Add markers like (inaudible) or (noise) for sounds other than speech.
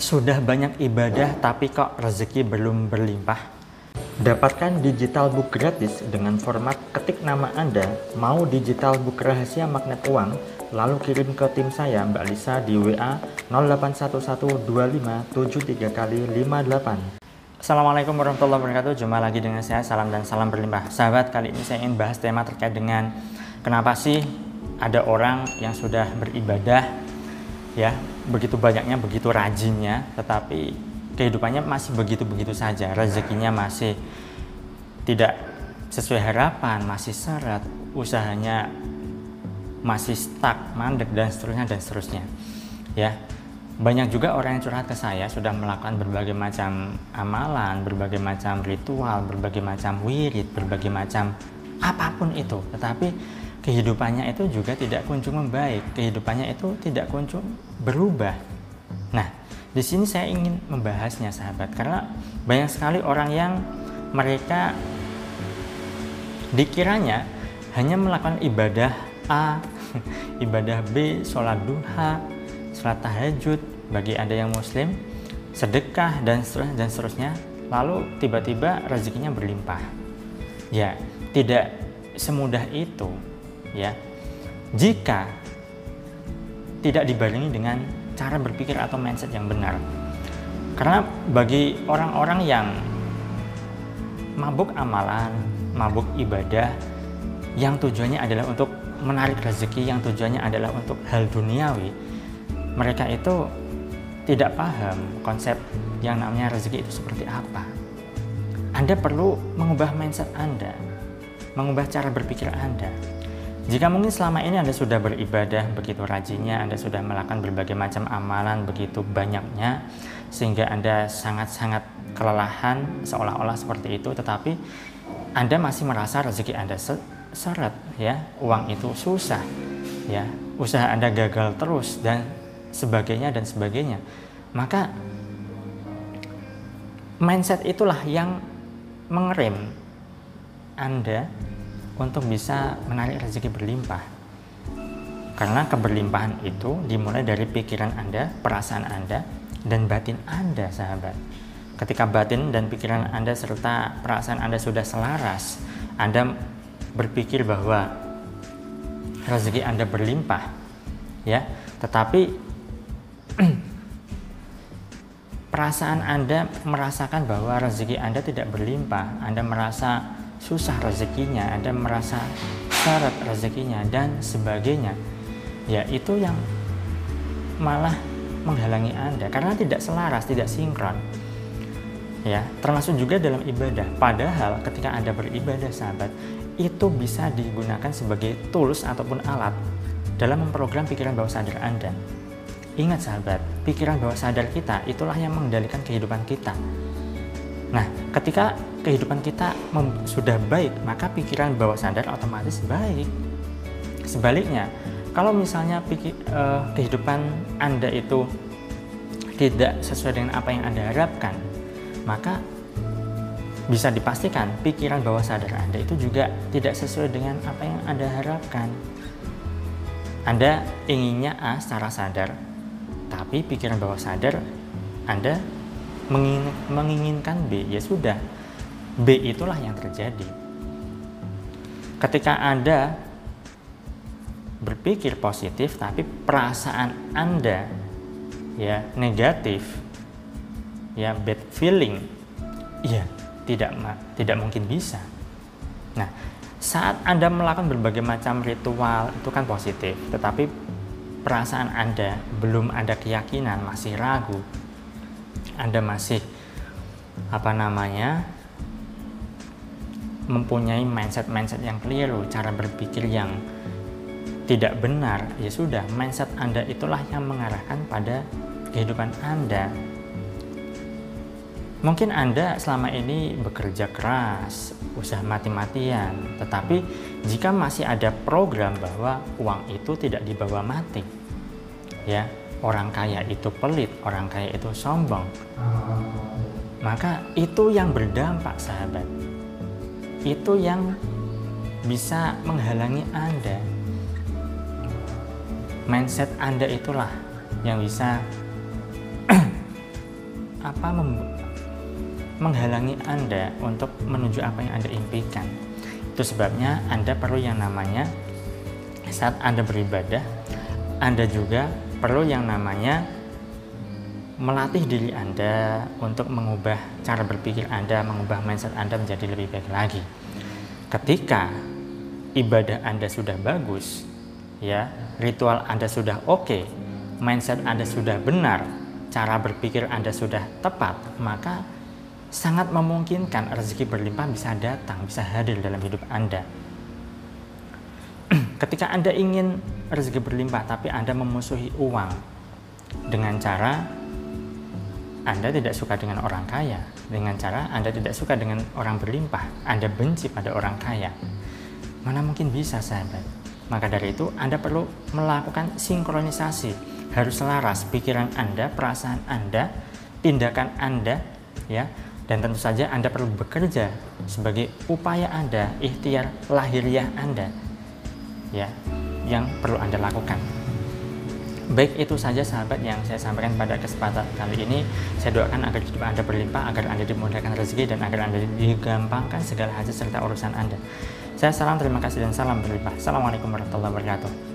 Sudah banyak ibadah tapi kok rezeki belum berlimpah? Dapatkan digital book gratis dengan format ketik nama Anda, mau digital book rahasia magnet uang, lalu kirim ke tim saya Mbak Lisa di WA 08112573 kali 58. Assalamualaikum warahmatullahi wabarakatuh. Jumpa lagi dengan saya Salam dan Salam Berlimpah. Sahabat, kali ini saya ingin bahas tema terkait dengan kenapa sih ada orang yang sudah beribadah ya begitu banyaknya begitu rajinnya tetapi kehidupannya masih begitu-begitu saja. Rezekinya masih tidak sesuai harapan masih seret usahanya masih stuck mandek dan seterusnya dan seterusnya. Ya banyak juga orang yang curhat ke saya sudah melakukan berbagai macam amalan, berbagai macam ritual, berbagai macam wirid, berbagai macam apa pun itu, tetapi kehidupannya itu juga tidak kunjung membaik, kehidupannya itu tidak kunjung berubah. Nah, di sini saya ingin membahasnya sahabat karena banyak sekali orang yang mereka dikiranya hanya melakukan ibadah A, (laughs) ibadah B, sholat duha, sholat tahajud bagi ada yang muslim, sedekah dan seterusnya dan seterusnya, lalu tiba-tiba rezekinya berlimpah. Ya, tidak semudah itu ya. Jika tidak dibarengi dengan cara berpikir atau mindset yang benar. Karena bagi orang-orang yang mabuk amalan mabuk ibadah yang tujuannya adalah untuk menarik rezeki yang tujuannya adalah untuk hal duniawi mereka itu tidak paham konsep yang namanya rezeki itu seperti apa. Anda perlu mengubah mindset Anda mengubah cara berpikir Anda jika mungkin selama ini Anda sudah beribadah begitu rajinnya, Anda sudah melakukan berbagai macam amalan begitu banyaknya, sehingga Anda sangat-sangat kelelahan seolah-olah seperti itu, tetapi Anda masih merasa rezeki Anda seret, ya, uang itu susah, ya, usaha Anda gagal terus dan sebagainya dan sebagainya, maka mindset itulah yang mengerem Anda untuk bisa menarik rezeki berlimpah. Karena keberlimpahan itu dimulai dari pikiran Anda, perasaan Anda, dan batin Anda, sahabat. Ketika batin dan pikiran Anda serta perasaan Anda sudah selaras, Anda berpikir bahwa rezeki Anda berlimpah, ya. Tetapi (clears throat) perasaan Anda merasakan bahwa rezeki Anda tidak berlimpah, Anda merasa susah rezekinya, Anda merasa syarat rezekinya dan sebagainya. Ya, itu yang malah menghalangi Anda karena tidak selaras, tidak sinkron. Ya, termasuk juga dalam ibadah. Padahal ketika Anda beribadah, sahabat, itu bisa digunakan sebagai tools ataupun alat dalam memprogram pikiran bawah sadar Anda. Ingat sahabat, pikiran bawah sadar kita itulah yang mengendalikan kehidupan kita. Nah, ketika kehidupan kita sudah baik, maka pikiran bawah sadar otomatis baik. Sebaliknya, kalau misalnya pikir, uh, kehidupan Anda itu tidak sesuai dengan apa yang Anda harapkan, maka bisa dipastikan pikiran bawah sadar Anda itu juga tidak sesuai dengan apa yang Anda harapkan. Anda inginnya A secara sadar, tapi pikiran bawah sadar Anda menginginkan B, ya sudah. B itulah yang terjadi. Ketika Anda berpikir positif tapi perasaan Anda ya negatif ya bad feeling ya tidak tidak mungkin bisa. Nah, saat Anda melakukan berbagai macam ritual itu kan positif, tetapi perasaan Anda belum ada keyakinan, masih ragu, anda masih apa namanya mempunyai mindset-mindset yang keliru, cara berpikir yang tidak benar, ya sudah, mindset Anda itulah yang mengarahkan pada kehidupan Anda. Mungkin Anda selama ini bekerja keras, usaha mati-matian, tetapi jika masih ada program bahwa uang itu tidak dibawa mati, ya, orang kaya itu pelit, orang kaya itu sombong, maka itu yang berdampak, sahabat. Itu yang bisa menghalangi Anda. Mindset Anda itulah yang bisa (clears throat) apa menghalangi Anda untuk menuju apa yang Anda impikan. Itu sebabnya Anda perlu yang namanya saat Anda beribadah, Anda juga perlu yang namanya melatih diri Anda untuk mengubah cara berpikir Anda, mengubah mindset Anda menjadi lebih baik lagi. Ketika ibadah Anda sudah bagus, ya, ritual Anda sudah oke, okay, mindset Anda sudah benar, cara berpikir Anda sudah tepat, maka sangat memungkinkan rezeki berlimpah bisa datang, bisa hadir dalam hidup Anda. (clears throat) Ketika Anda ingin rezeki berlimpah tapi Anda memusuhi uang dengan cara anda tidak suka dengan orang kaya, dengan cara Anda tidak suka dengan orang berlimpah, Anda benci pada orang kaya. Mana mungkin bisa, sahabat? Maka dari itu, Anda perlu melakukan sinkronisasi. Harus selaras pikiran Anda, perasaan Anda, tindakan Anda, ya. Dan tentu saja Anda perlu bekerja sebagai upaya Anda, ikhtiar lahiriah Anda, ya, yang perlu Anda lakukan. Baik itu saja sahabat yang saya sampaikan pada kesempatan kali ini. Saya doakan agar hidup Anda berlimpah, agar Anda dimudahkan rezeki dan agar Anda digampangkan segala hajat serta urusan Anda. Saya salam terima kasih dan salam berlimpah. Assalamualaikum warahmatullahi wabarakatuh.